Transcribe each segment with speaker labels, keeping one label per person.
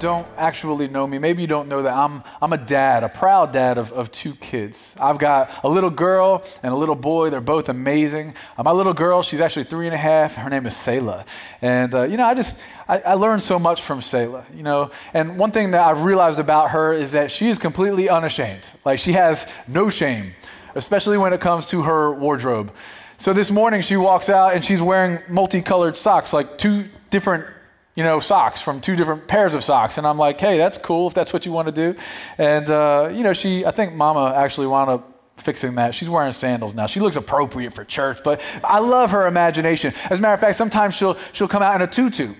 Speaker 1: don't actually know me, maybe you don't know that I'm, I'm a dad, a proud dad of, of two kids. I've got a little girl and a little boy. They're both amazing. Uh, my little girl, she's actually three and a half. Her name is Selah. And, uh, you know, I just, I, I learned so much from Selah, you know. And one thing that I've realized about her is that she is completely unashamed. Like, she has no shame, especially when it comes to her wardrobe. So this morning, she walks out and she's wearing multicolored socks, like two different you know, socks from two different pairs of socks. And I'm like, hey, that's cool if that's what you want to do. And, uh, you know, she, I think mama actually wound up fixing that. She's wearing sandals now. She looks appropriate for church, but I love her imagination. As a matter of fact, sometimes she'll, she'll come out in a tutu.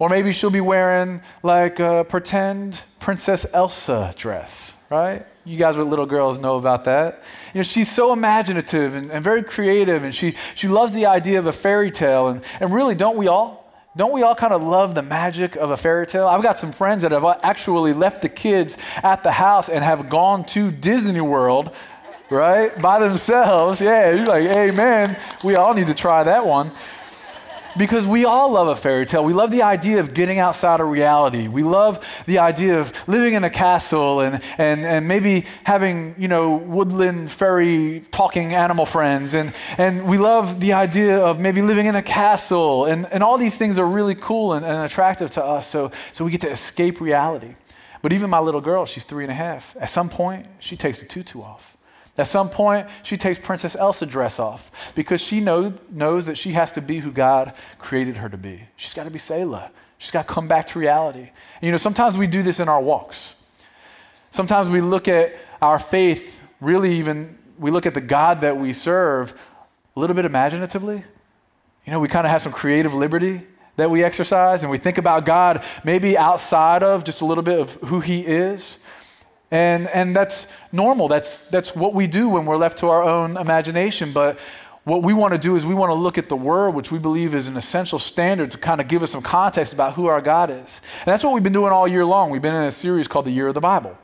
Speaker 1: Or maybe she'll be wearing like a pretend Princess Elsa dress, right? You guys with little girls know about that. You know, she's so imaginative and, and very creative, and she, she loves the idea of a fairy tale. And, and really, don't we all? Don't we all kind of love the magic of a fairy tale? I've got some friends that have actually left the kids at the house and have gone to Disney World, right, by themselves. Yeah, you're like, hey, man, we all need to try that one because we all love a fairy tale. We love the idea of getting outside of reality. We love the idea of living in a castle and, and, and maybe having, you know, woodland fairy talking animal friends. And, and we love the idea of maybe living in a castle. And, and all these things are really cool and, and attractive to us. So, so we get to escape reality. But even my little girl, she's three and a half, at some point, she takes the tutu off. At some point, she takes Princess Elsa dress off because she know, knows that she has to be who God created her to be. She's got to be Selah. She's got to come back to reality. And, you know, sometimes we do this in our walks. Sometimes we look at our faith, really even, we look at the God that we serve a little bit imaginatively. You know, we kind of have some creative liberty that we exercise and we think about God maybe outside of just a little bit of who He is. And, and that's normal. That's, that's what we do when we're left to our own imagination. But what we want to do is we want to look at the Word, which we believe is an essential standard to kind of give us some context about who our God is. And that's what we've been doing all year long. We've been in a series called The Year of the Bible.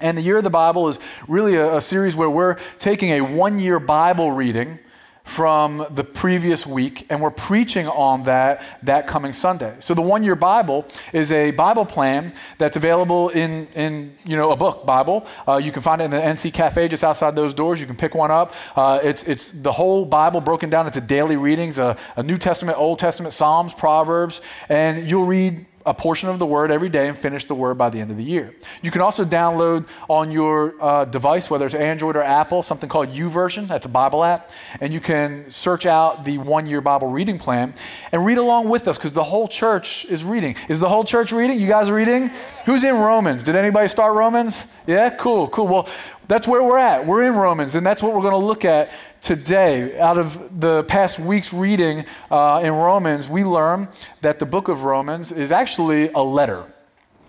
Speaker 1: And the Year of the Bible is really a, a series where we're taking a one year Bible reading from the previous week, and we're preaching on that that coming Sunday. So the One Year Bible is a Bible plan that's available in in you know a book Bible. Uh, you can find it in the NC Cafe just outside those doors. You can pick one up. Uh, it's it's the whole Bible broken down into daily readings: a, a New Testament, Old Testament, Psalms, Proverbs, and you'll read a portion of the word every day and finish the word by the end of the year. You can also download on your uh, device, whether it's Android or Apple, something called YouVersion. That's a Bible app. And you can search out the one year Bible reading plan and read along with us because the whole church is reading. Is the whole church reading? You guys reading? Who's in Romans? Did anybody start Romans? Yeah, cool, cool. Well, that's where we're at. We're in Romans, and that's what we're going to look at today. Out of the past week's reading uh, in Romans, we learn that the book of Romans is actually a letter.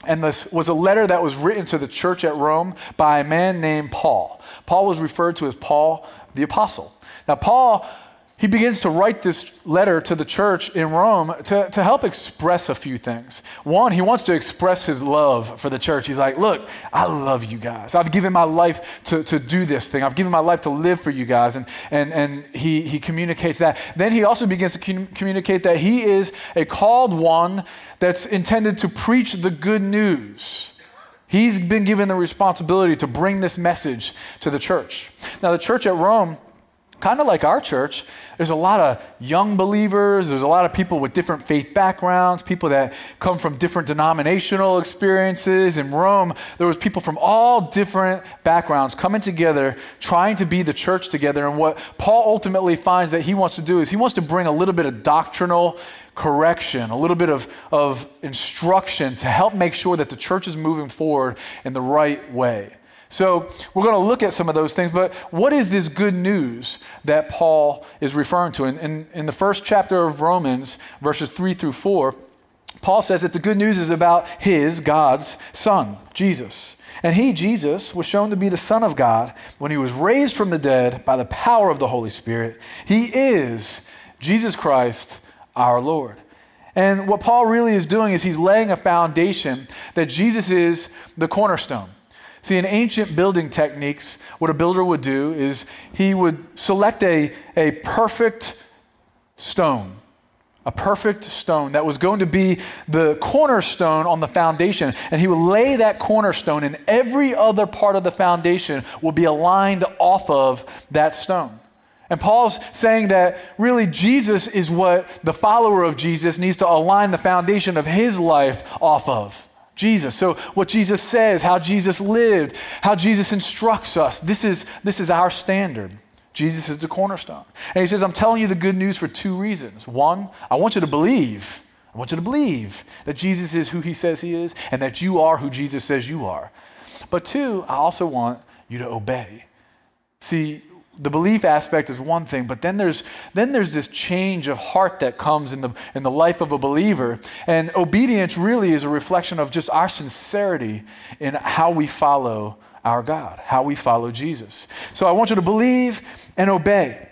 Speaker 1: And this was a letter that was written to the church at Rome by a man named Paul. Paul was referred to as Paul the Apostle. Now, Paul he begins to write this letter to the church in Rome to, to help express a few things. One, he wants to express his love for the church. He's like, Look, I love you guys. I've given my life to, to do this thing, I've given my life to live for you guys. And, and, and he, he communicates that. Then he also begins to com- communicate that he is a called one that's intended to preach the good news. He's been given the responsibility to bring this message to the church. Now, the church at Rome, kind of like our church, there's a lot of young believers, there's a lot of people with different faith backgrounds, people that come from different denominational experiences. In Rome, there was people from all different backgrounds coming together, trying to be the church together. And what Paul ultimately finds that he wants to do is he wants to bring a little bit of doctrinal correction, a little bit of, of instruction to help make sure that the church is moving forward in the right way. So we're going to look at some of those things, but what is this good news that Paul is referring to? In, in, in, the first chapter of Romans, verses 3 through 4, Paul says that the good news is about his, God's Son, Jesus. And he, Jesus, was shown to be the Son of God when he was raised from the dead by the power of the Holy Spirit. He is Jesus Christ, our Lord. And what Paul really is doing is he's laying a foundation that Jesus is the cornerstone. See, in ancient building techniques, what a builder would do is he would select a, a perfect stone, a perfect stone that was going to be the cornerstone on the foundation. And he would lay that cornerstone, and every other part of the foundation will be aligned off of that stone. And Paul's saying that really Jesus is what the follower of Jesus needs to align the foundation of his life off of. Jesus. So what Jesus says, how Jesus lived, how Jesus instructs us, this is, this is our standard. Jesus is the cornerstone. And he says, I'm telling you the good news for two reasons. One, I want you to believe. I want you to believe that Jesus is who he says he is and that you are who Jesus says you are. But two, I also want you to obey. See, the belief aspect is one thing, but then there's, then there's this change of heart that comes in the, in the life of a believer. And obedience really is a reflection of just our sincerity in how we follow our God, how we follow Jesus. So I want you to believe and obey.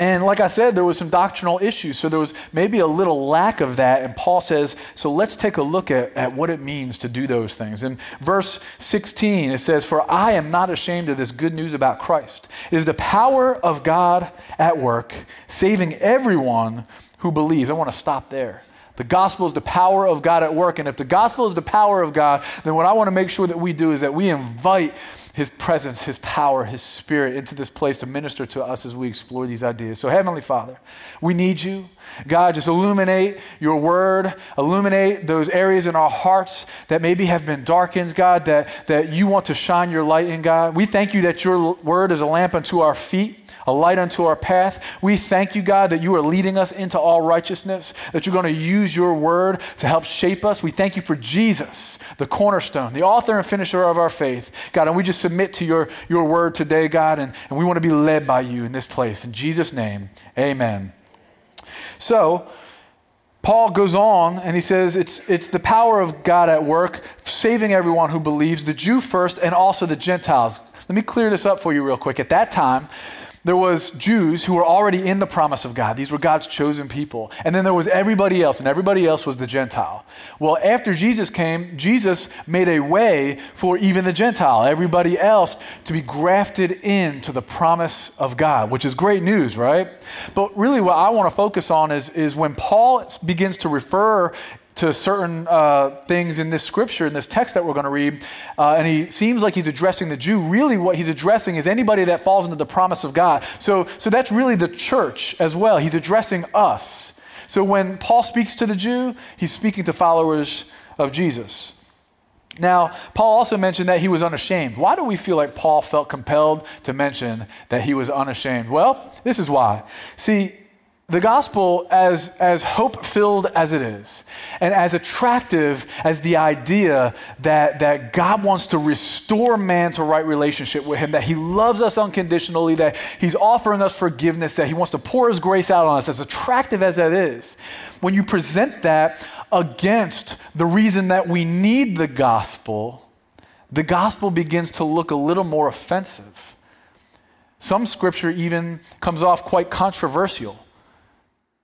Speaker 1: And like I said, there was some doctrinal issues. So there was maybe a little lack of that. And Paul says, so let's take a look at, at what it means to do those things. In verse 16, it says, For I am not ashamed of this good news about Christ. It is the power of God at work, saving everyone who believes. I want to stop there. The gospel is the power of God at work. And if the gospel is the power of God, then what I want to make sure that we do is that we invite his presence, His power, His Spirit into this place to minister to us as we explore these ideas. So, Heavenly Father, we need you. God, just illuminate your word, illuminate those areas in our hearts that maybe have been darkened, God, that, that you want to shine your light in, God. We thank you that your word is a lamp unto our feet a light unto our path. We thank you, God, that you are leading us into all righteousness, that you're going to use your word to help shape us. We thank you for Jesus, the cornerstone, the author and finisher of our faith. God, and we just submit to your, your word today, God, and, and we want to be led by you in this place. In Jesus' name, amen. So, Paul goes on and he says it's, it's the power of God at work, saving everyone who believes, the Jew first and also the Gentiles. Let me clear this up for you real quick. At that time, there was Jews who were already in the promise of God. These were God's chosen people. And then there was everybody else, and everybody else was the Gentile. Well, after Jesus came, Jesus made a way for even the Gentile, everybody else, to be grafted into the promise of God, which is great news, right? But really, what I want to focus on is, is when Paul begins to refer to certain uh, things in this scripture, in this text that we're going to read, uh, and he seems like he's addressing the Jew. Really, what he's addressing is anybody that falls into the promise of God. So, so that's really the church as well. He's addressing us. So when Paul speaks to the Jew, he's speaking to followers of Jesus. Now, Paul also mentioned that he was unashamed. Why do we feel like Paul felt compelled to mention that he was unashamed? Well, this is why. See, the gospel, as, as hope filled as it is, and as attractive as the idea that, that God wants to restore man to right relationship with Him, that He loves us unconditionally, that He's offering us forgiveness, that He wants to pour His grace out on us, as attractive as that is, when you present that against the reason that we need the gospel, the gospel begins to look a little more offensive. Some scripture even comes off quite controversial.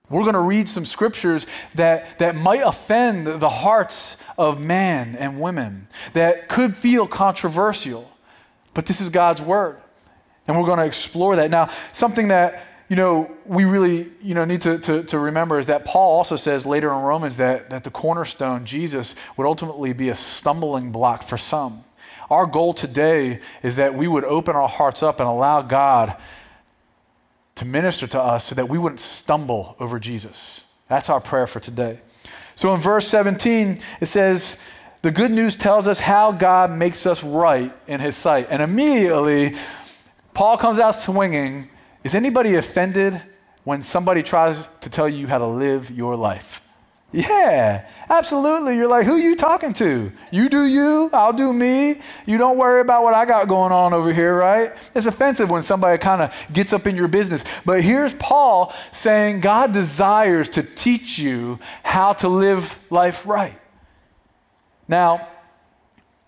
Speaker 1: We're going to read some scriptures that, that might offend the hearts of men and women, that could feel controversial, but this is God's word. And we're going to explore that. Now, something that you know, we really you know, need to, to, to remember is that Paul also says later in Romans that, that the cornerstone, Jesus, would ultimately be a stumbling block for some. Our goal today is that we would open our hearts up and allow God to minister to us so that we wouldn't stumble over Jesus. That's our prayer for today. So in verse 17, it says, The good news tells us how God makes us right in his sight. And immediately, Paul comes out swinging. Is anybody offended when somebody tries to tell you how to live your life? Yeah, absolutely. You're like, who you talking to? You do you, I'll do me. You don't worry about what I got going on over here, right? It's offensive when somebody kind of gets up in your business. But here's Paul saying God desires to teach you how to live life right. Now,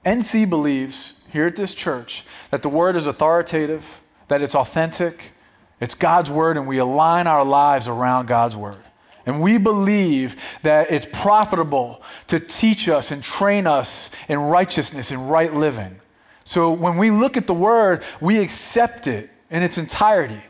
Speaker 1: NC believes here at this church that the word is authoritative, that it's authentic, it's God's word, and we align our lives around God's word. And we believe that it's profitable to teach us and train us in righteousness and right living. So when we look at the word, we accept it in its entirety.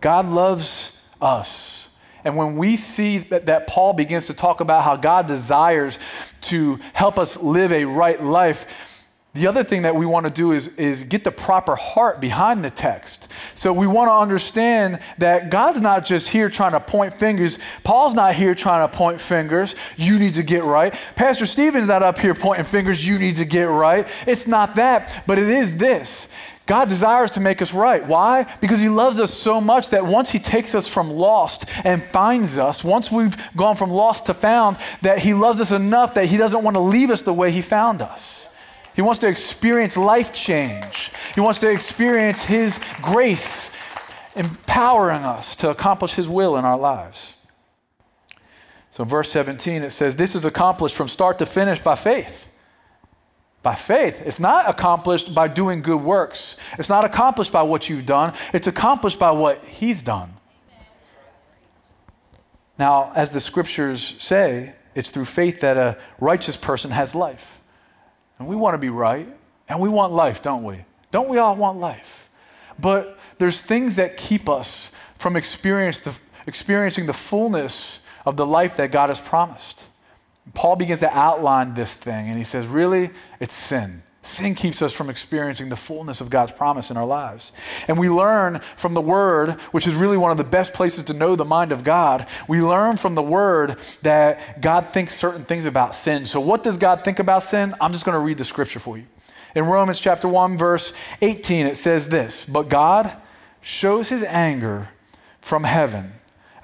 Speaker 1: God loves us. And when we see that, that Paul begins to talk about how God desires to help us live a right life, the other thing that we want to do is, is get the proper heart behind the text. So we want to understand that God's not just here trying to point fingers. Paul's not here trying to point fingers. You need to get right. Pastor Stephen's not up here pointing fingers. You need to get right. It's not that, but it is this. God desires to make us right. Why? Because He loves us so much that once He takes us from lost and finds us, once we've gone from lost to found, that He loves us enough that He doesn't want to leave us the way He found us. He wants to experience life change. He wants to experience His grace, empowering us to accomplish His will in our lives. So, verse 17, it says, This is accomplished from start to finish by faith. By faith. It's not accomplished by doing good works. It's not accomplished by what you've done. It's accomplished by what He's done. Now, as the scriptures say, it's through faith that a righteous person has life. And we want to be right. And we want life, don't we? Don't we all want life? But there's things that keep us from the, experiencing the fullness of the life that God has promised. Paul begins to outline this thing, and he says, Really, it's sin. Sin keeps us from experiencing the fullness of God's promise in our lives. And we learn from the Word, which is really one of the best places to know the mind of God, we learn from the Word that God thinks certain things about sin. So, what does God think about sin? I'm just going to read the scripture for you. In Romans chapter 1, verse 18, it says this But God shows his anger from heaven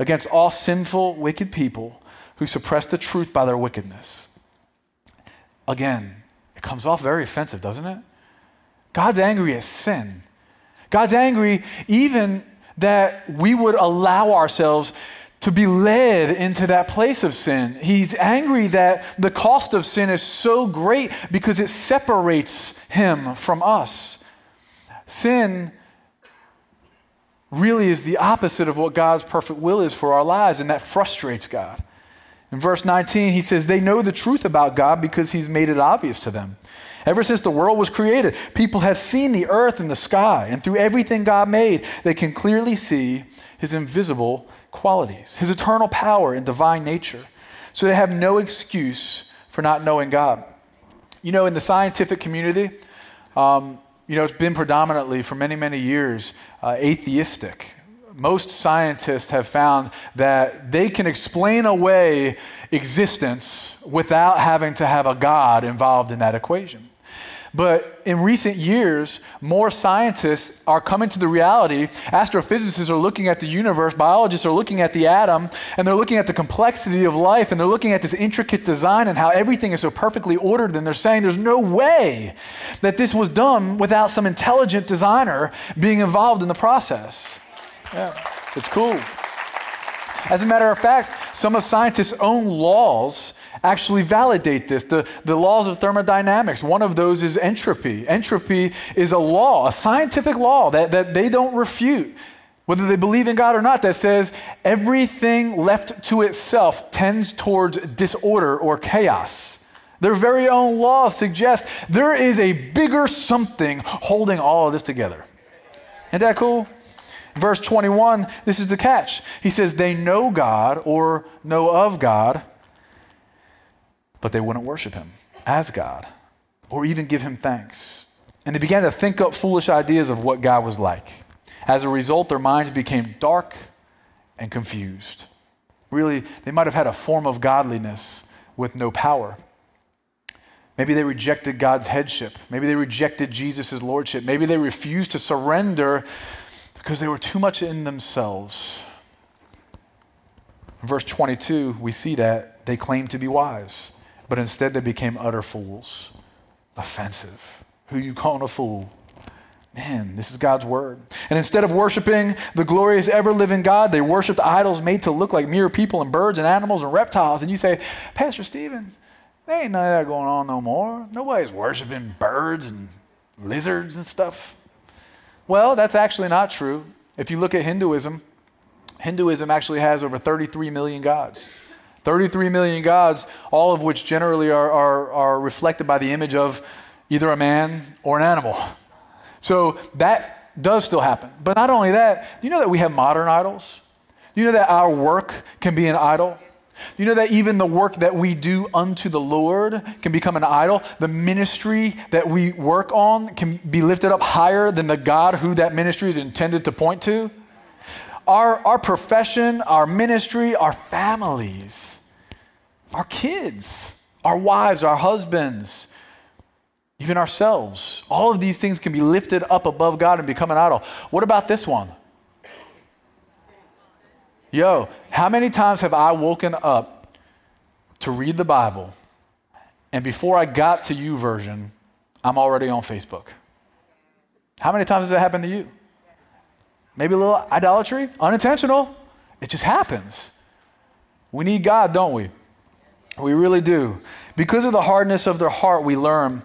Speaker 1: against all sinful, wicked people who suppress the truth by their wickedness. Again, it comes off very offensive, doesn't it? God's angry at sin. God's angry even that we would allow ourselves to be led into that place of sin. He's angry that the cost of sin is so great because it separates him from us. Sin really is the opposite of what God's perfect will is for our lives, and that frustrates God. In verse 19, he says, They know the truth about God because he's made it obvious to them. Ever since the world was created, people have seen the earth and the sky, and through everything God made, they can clearly see his invisible qualities, his eternal power and divine nature. So they have no excuse for not knowing God. You know, in the scientific community, um, you know, it's been predominantly for many, many years uh, atheistic most scientists have found that they can explain away existence without having to have a God involved in that equation. But in recent years, more scientists are coming to the reality. Astrophysicists are looking at the universe, biologists are looking at the atom, and they're looking at the complexity of life, and they're looking at this intricate design and how everything is so perfectly ordered. And they're saying there's no way that this was done without some intelligent designer being involved in the process. Yeah, it's cool. As a matter of fact, some of scientists' own laws actually validate this. The, the laws of thermodynamics, one of those is entropy. Entropy is a law, a scientific law that, that they don't refute, whether they believe in God or not, that says everything left to itself tends towards disorder or chaos. Their very own laws suggest there is a bigger something holding all of this together. Isn't that cool? Verse 21, this is the catch. He says, They know God or know of God, but they wouldn't worship him as God or even give him thanks. And they began to think up foolish ideas of what God was like. As a result, their minds became dark and confused. Really, they might have had a form of godliness with no power. Maybe they rejected God's headship. Maybe they rejected Jesus' lordship. Maybe they refused to surrender because they were too much in themselves. In verse 22, we see that they claimed to be wise, but instead they became utter fools. Offensive. Who you calling a fool? Man, this is God's word. And instead of worshiping the glorious, ever living God, they worshiped idols made to look like mere people and birds and animals and reptiles. And you say, Pastor Stephen, there ain't none of that going on no more. Nobody's worshiping birds and lizards and stuff. Well, that's actually not true. If you look at Hinduism, Hinduism actually has over 33 million gods. 33 million gods, all of which generally are, are, are reflected by the image of either a man or an animal. So that does still happen. But not only that, you know that we have modern idols? You know that our work can be an idol? You know that even the work that we do unto the Lord can become an idol? The ministry that we work on can be lifted up higher than the God who that ministry is intended to point to? Our, our profession, our ministry, our families, our kids, our wives, our husbands, even ourselves. All of these things can be lifted up above God and become an idol. What about this one? Yo, how many times have I woken up to read the Bible and before I got to YouVersion, I'm already on Facebook? How many times has that happened to you? Maybe a little idolatry, unintentional. It just happens. We need God, don't we? We really do. Because of the hardness of their heart, we learn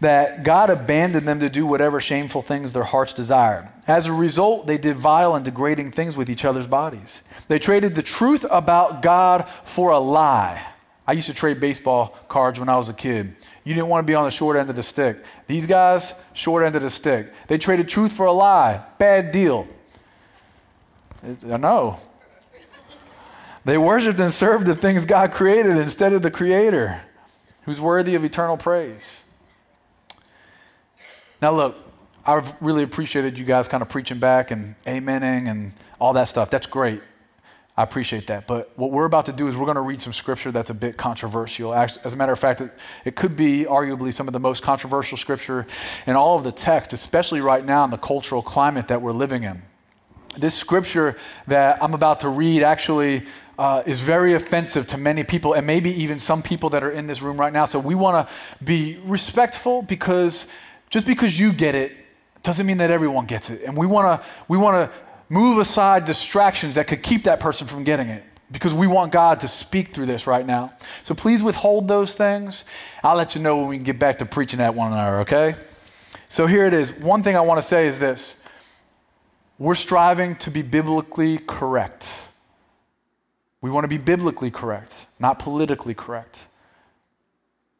Speaker 1: that God abandoned them to do whatever shameful things their hearts desired. As a result, they did vile and degrading things with each other's bodies. They traded the truth about God for a lie. I used to trade baseball cards when I was a kid. You didn't want to be on the short end of the stick. These guys, short end of the stick. They traded truth for a lie. Bad deal. I know. They worshiped and served the things God created instead of the Creator, who's worthy of eternal praise. Now, look, I've really appreciated you guys kind of preaching back and amening and all that stuff. That's great. I appreciate that. But what we're about to do is we're going to read some scripture that's a bit controversial. As a matter of fact, it, it could be arguably some of the most controversial scripture in all of the text, especially right now in the cultural climate that we're living in. This scripture that I'm about to read actually uh, is very offensive to many people, and maybe even some people that are in this room right now. So we want to be respectful because just because you get it doesn't mean that everyone gets it. And we want to we want to move aside distractions that could keep that person from getting it because we want God to speak through this right now. So please withhold those things. I'll let you know when we can get back to preaching at one another, okay? So here it is. One thing I want to say is this we're striving to be biblically correct. We want to be biblically correct, not politically correct.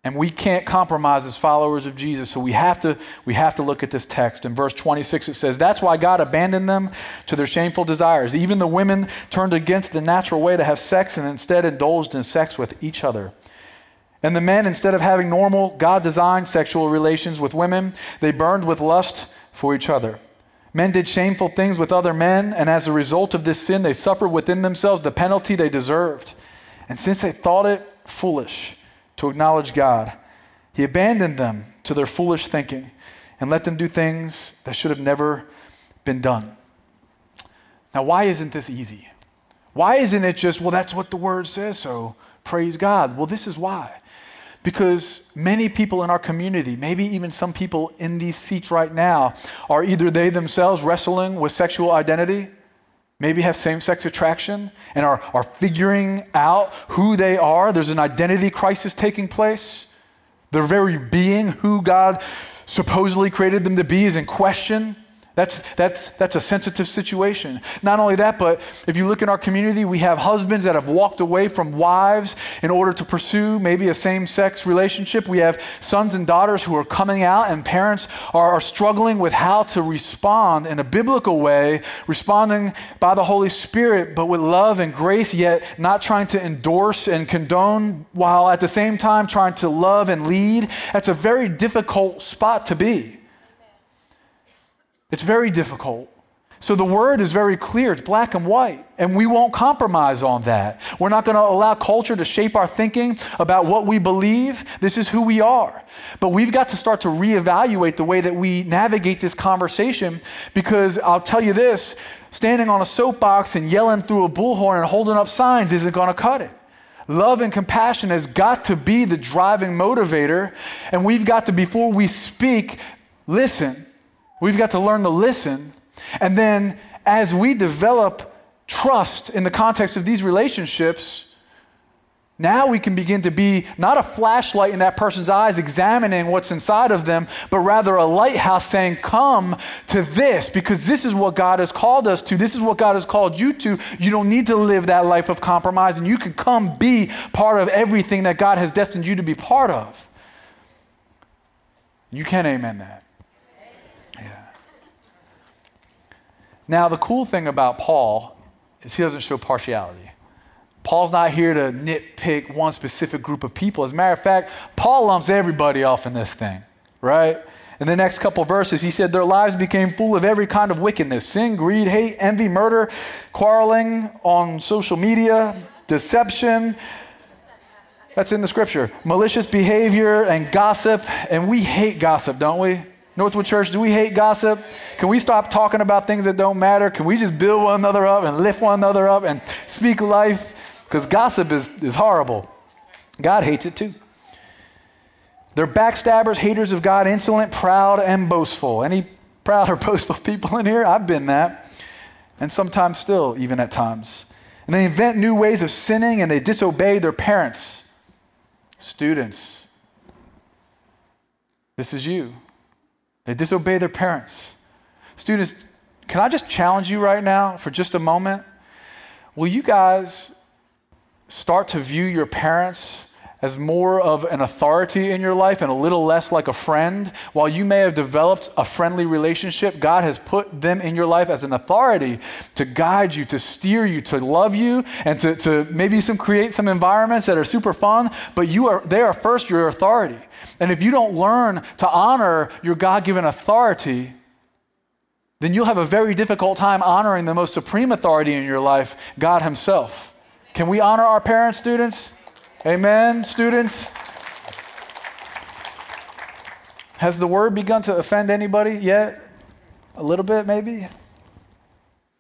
Speaker 1: And we can't compromise as followers of Jesus. So we have to we have to look at this text. In verse 26 it says, "That's why God abandoned them to their shameful desires. Even the women turned against the natural way to have sex and instead indulged in sex with each other." And the men instead of having normal God-designed sexual relations with women, they burned with lust for each other. Men did shameful things with other men, and as a result of this sin, they suffered within themselves the penalty they deserved. And since they thought it foolish, to acknowledge God. He abandoned them to their foolish thinking and let them do things that should have never been done. Now, why isn't this easy? Why isn't it just, well, that's what the word says, so praise God? Well, this is why. Because many people in our community, maybe even some people in these seats right now, are either they themselves wrestling with sexual identity maybe have same sex attraction and are, are figuring out who they are. There's an identity crisis taking place. Their very being, who God supposedly created them to be, is in question. That's, that's, that's a sensitive situation. Not only that, but if you look in our community, we have husbands that have walked away from wives in order to pursue maybe a same sex relationship. We have sons and daughters who are coming out, and parents are, are struggling with how to respond in a biblical way, responding by the Holy Spirit, but with love and grace, yet not trying to endorse and condone while at the same time trying to love and lead. That's a very difficult spot to be. It's very difficult. So the word is very clear, it's black and white, and we won't compromise on that. We're not going to allow culture to shape our thinking about what we believe. This is who we are. But we've got to start to reevaluate the way that we navigate this conversation because I'll tell you this standing on a soapbox and yelling through a bullhorn and holding up signs isn't going to cut it. Love and compassion has got to be the driving motivator, and we've got to, before we speak, listen We've got to learn to listen. And then as we develop trust in the context of these relationships, now we can begin to be not a flashlight in that person's eyes examining what's inside of them, but rather a lighthouse saying, Come to this because this is what God has called us to. This is what God has called you to. You don't need to live that life of compromise, and you can come be part of everything that God has destined you to be part of. You can amen that. Now, the cool thing about Paul is he doesn't show partiality. Paul's not here to nitpick one specific group of people. As a matter of fact, Paul lumps everybody off in this thing, right? In the next couple verses, he said, Their lives became full of every kind of wickedness sin, greed, hate, envy, murder, quarreling on social media, deception. That's in the scripture. Malicious behavior and gossip. And we hate gossip, don't we? Northwood Church, do we hate gossip? Can we stop talking about things that don't matter? Can we just build one another up and lift one another up and speak life? Because gossip is, is horrible. God hates it too. They're backstabbers, haters of God, insolent, proud, and boastful. Any proud or boastful people in here? I've been that. And sometimes still, even at times. And they invent new ways of sinning and they disobey their parents. Students, this is you. They disobey their parents. Students, can I just challenge you right now for just a moment? Will you guys start to view your parents as more of an authority in your life and a little less like a friend. While you may have developed a friendly relationship, God has put them in your life as an authority to guide you, to steer you, to love you, and to, to maybe some create some environments that are super fun, but you are they are first your authority. And if you don't learn to honor your God-given authority, then you'll have a very difficult time honoring the most supreme authority in your life, God Himself. Can we honor our parents, students? Amen, students? Has the word begun to offend anybody yet? A little bit, maybe?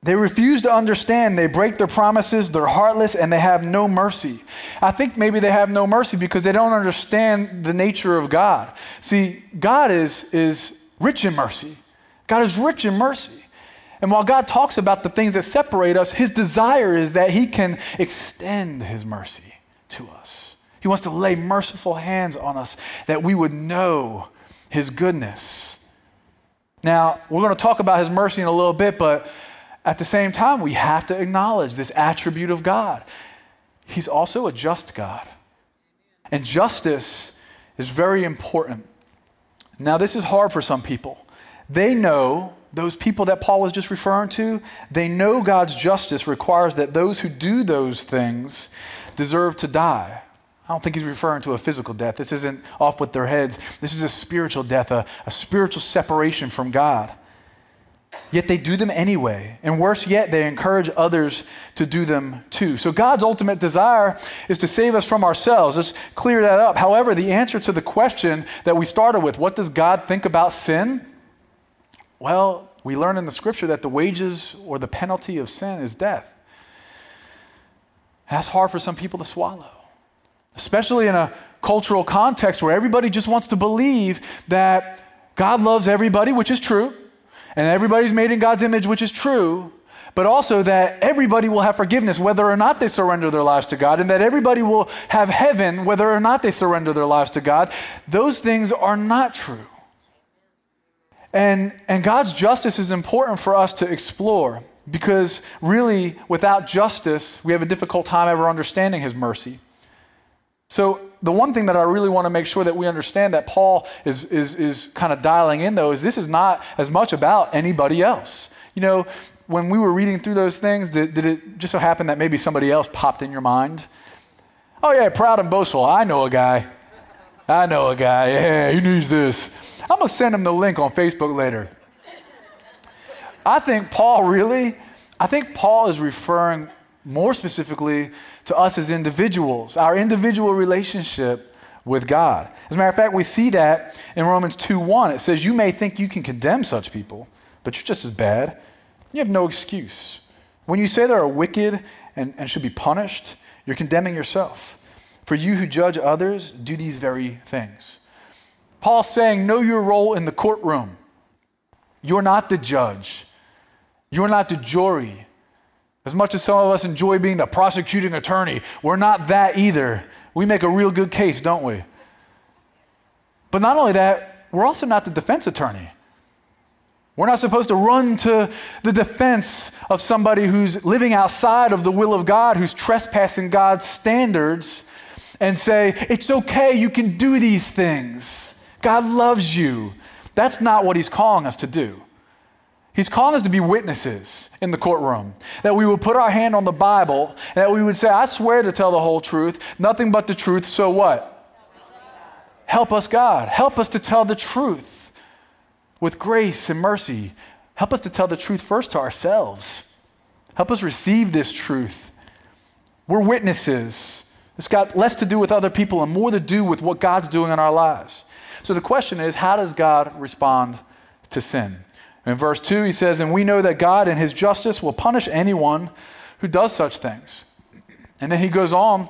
Speaker 1: They refuse to understand. They break their promises. They're heartless and they have no mercy. I think maybe they have no mercy because they don't understand the nature of God. See, God is, is rich in mercy. God is rich in mercy. And while God talks about the things that separate us, his desire is that he can extend his mercy to us. He wants to lay merciful hands on us that we would know His goodness. Now, we're going to talk about His mercy in a little bit, but at the same time, we have to acknowledge this attribute of God. He's also a just God. And justice is very important. Now, this is hard for some people. They know, those people that Paul was just referring to, they know God's justice requires that those who do those things deserve to die. I don't think he's referring to a physical death. This isn't off with their heads. This is a spiritual death, a, a spiritual separation from God. Yet they do them anyway. And worse yet, they encourage others to do them too. So God's ultimate desire is to save us from ourselves. Let's clear that up. However, the answer to the question that we started with, what does God think about sin? Well, we learn in the scripture that the wages or the penalty of sin is death. That's hard for some people to swallow, especially in a cultural context where everybody just wants to believe that God loves everybody, which is true, and everybody's made in God's image, which is true, but also that everybody will have forgiveness whether or not they surrender their lives to God, and that everybody will have heaven whether or not they surrender their lives to God. Those things are not true. And, and God's justice is important for us to explore. Because really, without justice, we have a difficult time ever understanding his mercy. So, the one thing that I really want to make sure that we understand that Paul is, is, is kind of dialing in, though, is this is not as much about anybody else. You know, when we were reading through those things, did, did it just so happen that maybe somebody else popped in your mind? Oh, yeah, proud and boastful. I know a guy. I know a guy. Yeah, he needs this. I'm going to send him the link on Facebook later. I think Paul really, I think Paul is referring more specifically to us as individuals, our individual relationship with God. As a matter of fact, we see that in Romans 2:1. It says, You may think you can condemn such people, but you're just as bad. You have no excuse. When you say they are wicked and, and should be punished, you're condemning yourself. For you who judge others, do these very things. Paul's saying, Know your role in the courtroom. You're not the judge. You're not the jury. As much as some of us enjoy being the prosecuting attorney, we're not that either. We make a real good case, don't we? But not only that, we're also not the defense attorney. We're not supposed to run to the defense of somebody who's living outside of the will of God, who's trespassing God's standards, and say, It's okay, you can do these things. God loves you. That's not what He's calling us to do. He's calling us to be witnesses in the courtroom. That we would put our hand on the Bible and that we would say, I swear to tell the whole truth, nothing but the truth, so what? Help us, God. Help us to tell the truth with grace and mercy. Help us to tell the truth first to ourselves. Help us receive this truth. We're witnesses. It's got less to do with other people and more to do with what God's doing in our lives. So the question is how does God respond to sin? In verse 2, he says, And we know that God in his justice will punish anyone who does such things. And then he goes on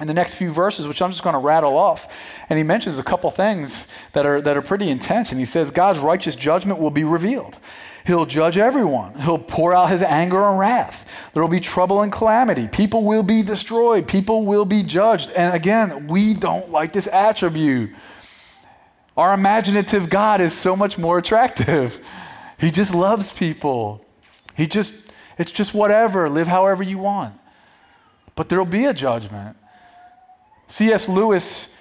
Speaker 1: in the next few verses, which I'm just going to rattle off, and he mentions a couple things that are, that are pretty intense. And he says, God's righteous judgment will be revealed. He'll judge everyone. He'll pour out his anger and wrath. There will be trouble and calamity. People will be destroyed. People will be judged. And again, we don't like this attribute. Our imaginative God is so much more attractive. He just loves people. He just, it's just whatever, live however you want. But there'll be a judgment. C.S. Lewis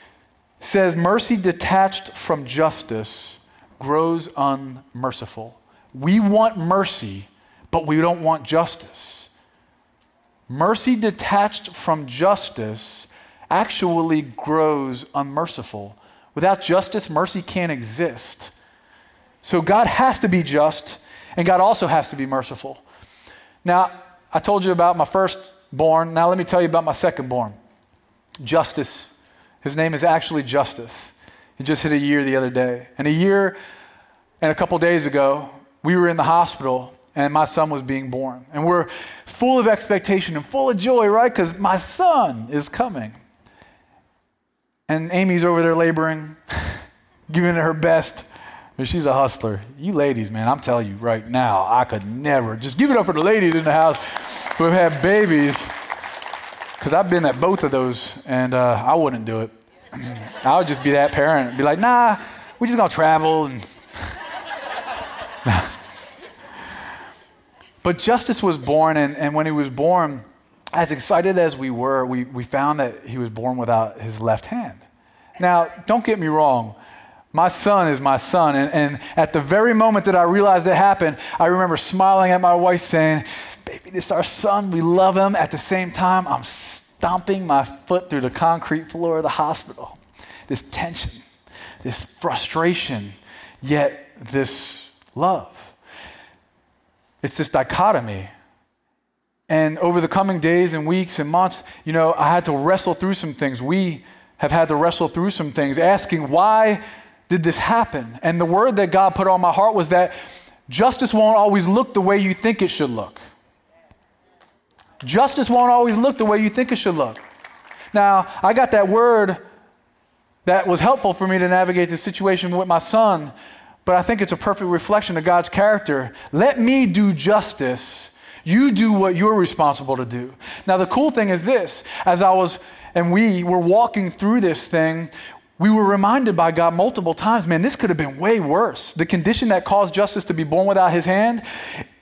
Speaker 1: says, Mercy detached from justice grows unmerciful. We want mercy, but we don't want justice. Mercy detached from justice actually grows unmerciful. Without justice, mercy can't exist. So God has to be just, and God also has to be merciful. Now, I told you about my firstborn. Now, let me tell you about my secondborn, Justice. His name is actually Justice. He just hit a year the other day. And a year and a couple days ago, we were in the hospital and my son was being born. And we're full of expectation and full of joy, right? Because my son is coming. And Amy's over there laboring, giving it her best. She's a hustler. You ladies, man, I'm telling you right now, I could never. Just give it up for the ladies in the house who have had babies. Because I've been at both of those, and uh, I wouldn't do it. I would just be that parent, be like, nah, we're just gonna travel. And but Justice was born, and, and when he was born, as excited as we were, we, we found that he was born without his left hand. Now, don't get me wrong. My son is my son. And, and at the very moment that I realized it happened, I remember smiling at my wife saying, Baby, this is our son. We love him. At the same time, I'm stomping my foot through the concrete floor of the hospital. This tension, this frustration, yet this love. It's this dichotomy. And over the coming days and weeks and months, you know, I had to wrestle through some things. We have had to wrestle through some things, asking why did this happen? And the word that God put on my heart was that justice won't always look the way you think it should look. Justice won't always look the way you think it should look. Now, I got that word that was helpful for me to navigate the situation with my son, but I think it's a perfect reflection of God's character. Let me do justice. You do what you're responsible to do. Now, the cool thing is this as I was and we were walking through this thing, we were reminded by God multiple times, man, this could have been way worse. The condition that caused Justice to be born without his hand,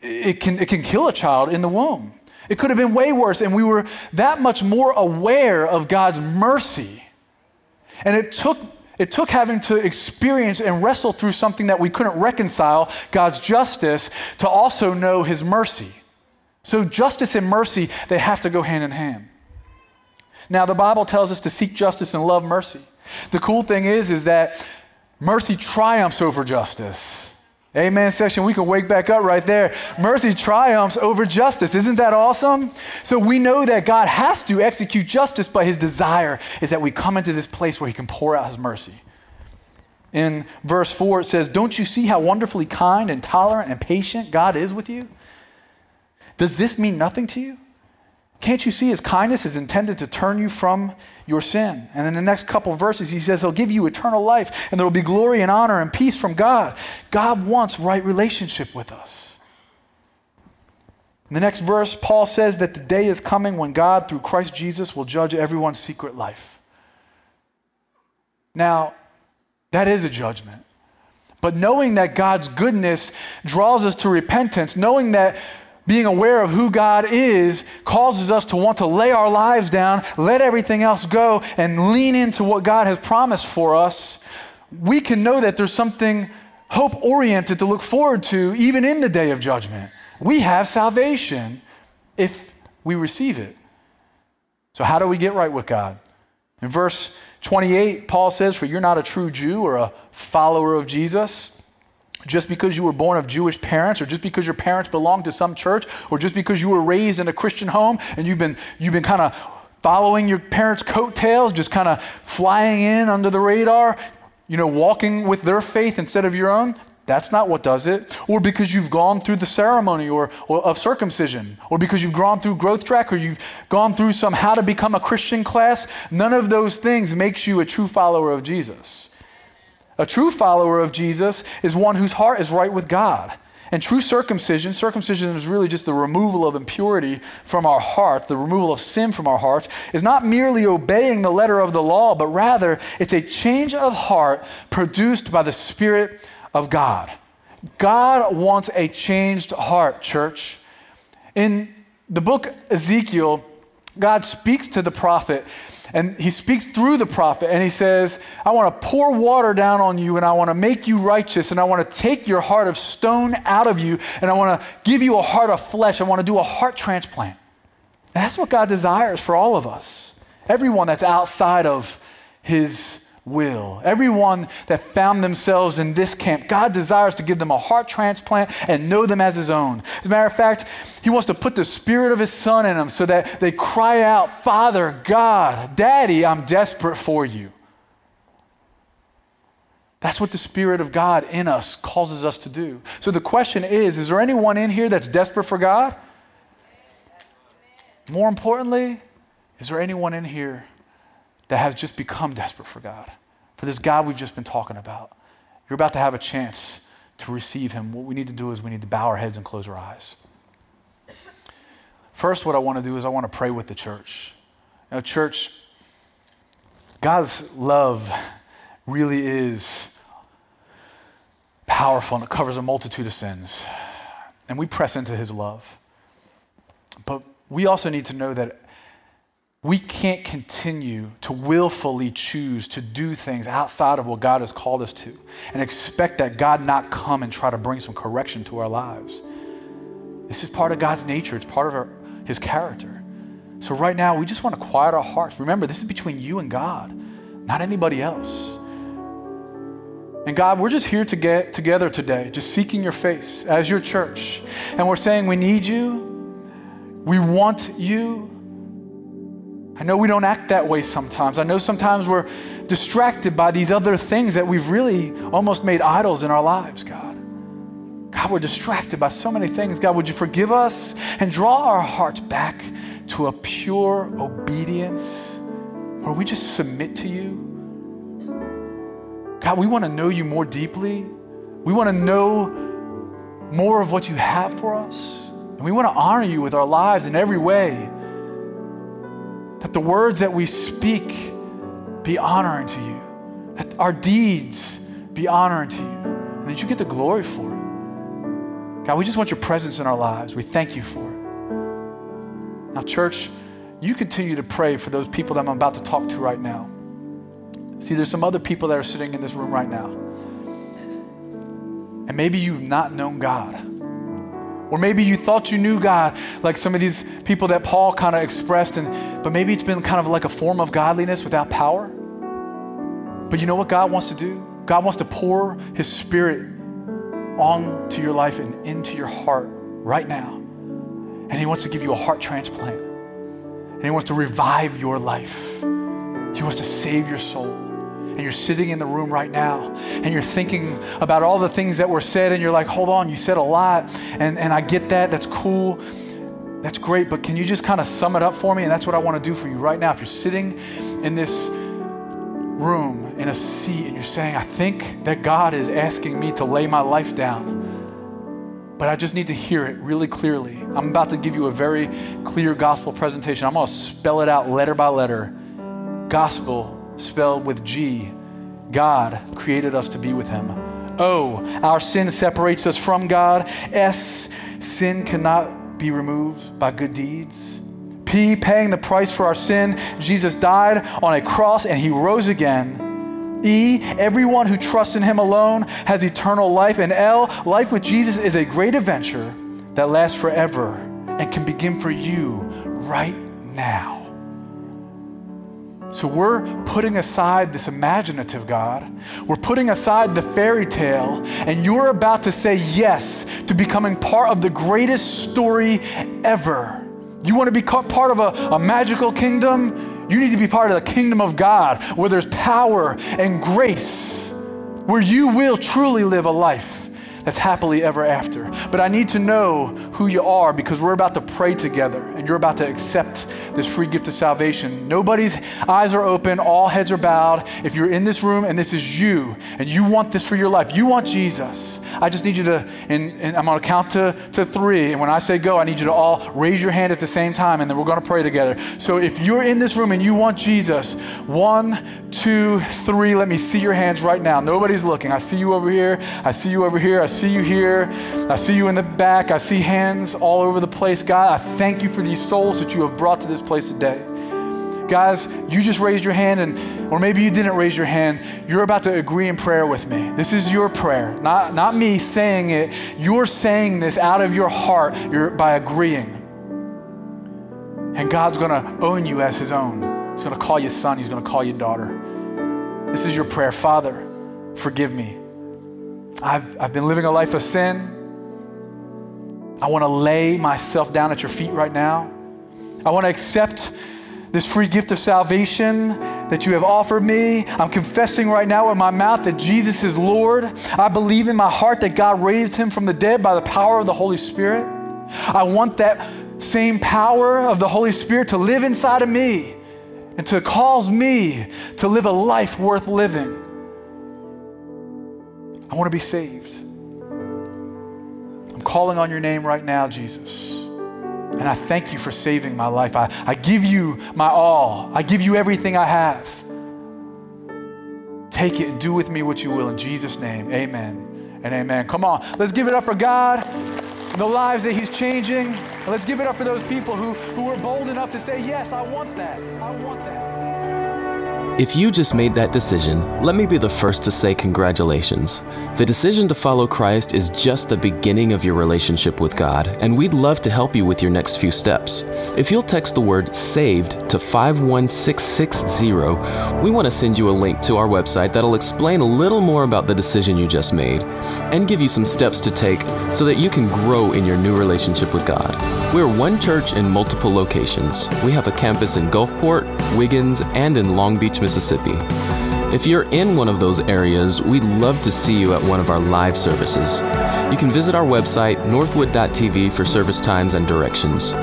Speaker 1: it can, it can kill a child in the womb. It could have been way worse. And we were that much more aware of God's mercy. And it took, it took having to experience and wrestle through something that we couldn't reconcile, God's justice, to also know his mercy. So justice and mercy, they have to go hand in hand. Now, the Bible tells us to seek justice and love mercy. The cool thing is, is that mercy triumphs over justice. Amen, section. We can wake back up right there. Mercy triumphs over justice. Isn't that awesome? So we know that God has to execute justice, but his desire is that we come into this place where he can pour out his mercy. In verse 4, it says, Don't you see how wonderfully kind and tolerant and patient God is with you? Does this mean nothing to you? Can't you see his kindness is intended to turn you from your sin? And in the next couple verses, he says he'll give you eternal life and there will be glory and honor and peace from God. God wants right relationship with us. In the next verse, Paul says that the day is coming when God, through Christ Jesus, will judge everyone's secret life. Now, that is a judgment. But knowing that God's goodness draws us to repentance, knowing that being aware of who God is causes us to want to lay our lives down, let everything else go, and lean into what God has promised for us. We can know that there's something hope oriented to look forward to even in the day of judgment. We have salvation if we receive it. So, how do we get right with God? In verse 28, Paul says, For you're not a true Jew or a follower of Jesus just because you were born of Jewish parents, or just because your parents belong to some church, or just because you were raised in a Christian home and you've been, you've been kind of following your parents' coattails, just kind of flying in under the radar, you know, walking with their faith instead of your own, that's not what does it. Or because you've gone through the ceremony or, or, of circumcision, or because you've gone through growth track, or you've gone through some how to become a Christian class. None of those things makes you a true follower of Jesus. A true follower of Jesus is one whose heart is right with God. And true circumcision, circumcision is really just the removal of impurity from our hearts, the removal of sin from our hearts, is not merely obeying the letter of the law, but rather it's a change of heart produced by the Spirit of God. God wants a changed heart, church. In the book Ezekiel, God speaks to the prophet and he speaks through the prophet and he says, I want to pour water down on you and I want to make you righteous and I want to take your heart of stone out of you and I want to give you a heart of flesh. I want to do a heart transplant. That's what God desires for all of us. Everyone that's outside of his will. Everyone that found themselves in this camp, God desires to give them a heart transplant and know them as His own. As a matter of fact, He wants to put the Spirit of His Son in them so that they cry out, Father, God, Daddy, I'm desperate for you. That's what the Spirit of God in us causes us to do. So the question is is there anyone in here that's desperate for God? More importantly, is there anyone in here that has just become desperate for God, for this God we've just been talking about. You're about to have a chance to receive Him. What we need to do is we need to bow our heads and close our eyes. First, what I want to do is I want to pray with the church. Now, church, God's love really is powerful and it covers a multitude of sins. And we press into His love. But we also need to know that we can't continue to willfully choose to do things outside of what God has called us to and expect that God not come and try to bring some correction to our lives. This is part of God's nature, it's part of our, His character. So, right now, we just want to quiet our hearts. Remember, this is between you and God, not anybody else. And God, we're just here to get together today, just seeking your face as your church. And we're saying we need you, we want you, I know we don't act that way sometimes. I know sometimes we're distracted by these other things that we've really almost made idols in our lives, God. God, we're distracted by so many things. God, would you forgive us and draw our hearts back to a pure obedience where we just submit to you? God, we want to know you more deeply. We want to know more of what you have for us. And we want to honor you with our lives in every way. That the words that we speak be honoring to you. That our deeds be honoring to you. And that you get the glory for it. God, we just want your presence in our lives. We thank you for it. Now, church, you continue to pray for those people that I'm about to talk to right now. See, there's some other people that are sitting in this room right now. And maybe you've not known God. Or maybe you thought you knew God, like some of these people that Paul kind of expressed, and, but maybe it's been kind of like a form of godliness without power. But you know what God wants to do? God wants to pour His Spirit onto your life and into your heart right now. And He wants to give you a heart transplant. And He wants to revive your life. He wants to save your soul and you're sitting in the room right now and you're thinking about all the things that were said and you're like, hold on, you said a lot and, and I get that, that's cool, that's great, but can you just kind of sum it up for me? And that's what I want to do for you right now. If you're sitting in this room in a seat and you're saying, I think that God is asking me to lay my life down, but I just need to hear it really clearly. I'm about to give you a very clear gospel presentation. I'm going to spell it out letter by letter. Gospel spelled with G. God created us to be with Him. O, our sin separates us from God. S, sin cannot be removed by good deeds. P, paying the price for our sin. Jesus died on a cross and He rose again. E, everyone who trusts in him alone has eternal life. And L, life with Jesus is a great adventure that lasts forever and can begin for you right now. So we're putting aside this imaginative God. We're putting aside the fairy tale, and you're about to say yes to becoming part of the greatest story ever. You want to be part of a, a magical kingdom? You need to be part of the kingdom of God where there's power and grace, where you will truly live a life that's happily ever after. But I need to know who you are because we're about to pray together you're about to accept this free gift of salvation. Nobody's eyes are open, all heads are bowed. If you're in this room and this is you and you want this for your life, you want Jesus, I just need you to, and, and I'm gonna count to, to three. And when I say go, I need you to all raise your hand at the same time and then we're gonna pray together. So if you're in this room and you want Jesus, one, two, three, let me see your hands right now. Nobody's looking. I see you over here. I see you over here. I see you here. I see you in the back. I see hands all over the place. God, I thank you for these souls that you have brought to this place today. Guys, you just raised your hand, and or maybe you didn't raise your hand. You're about to agree in prayer with me. This is your prayer, not, not me saying it. You're saying this out of your heart you're, by agreeing. And God's gonna own you as his own. He's gonna call you son, he's gonna call you daughter. This is your prayer. Father, forgive me. I've, I've been living a life of sin. I want to lay myself down at your feet right now. I want to accept this free gift of salvation that you have offered me. I'm confessing right now with my mouth that Jesus is Lord. I believe in my heart that God raised him from the dead by the power of the Holy Spirit. I want that same power of the Holy Spirit to live inside of me and to cause me to live a life worth living. I want to be saved. Calling on your name right now, Jesus. And I thank you for saving my life. I, I give you my all, I give you everything I have. Take it and do with me what you will. In Jesus' name, amen and amen. Come on, let's give it up for God, the lives that He's changing. Let's give it up for those people who, who were bold enough to say, Yes, I want that. I want that.
Speaker 2: If you just made that decision, let me be the first to say congratulations. The decision to follow Christ is just the beginning of your relationship with God, and we'd love to help you with your next few steps. If you'll text the word SAVED to 51660, we want to send you a link to our website that'll explain a little more about the decision you just made and give you some steps to take so that you can grow in your new relationship with God. We're one church in multiple locations. We have a campus in Gulfport, Wiggins, and in Long Beach, Mississippi. If you're in one of those areas, we'd love to see you at one of our live services. You can visit our website, northwood.tv, for service times and directions.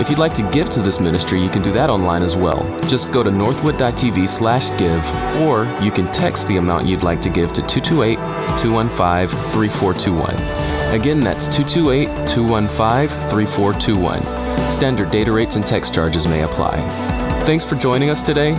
Speaker 2: If you'd like to give to this ministry, you can do that online as well. Just go to northwood.tv slash give, or you can text the amount you'd like to give to 228 215 3421. Again, that's 228 215 3421. Standard data rates and text charges may apply. Thanks for joining us today.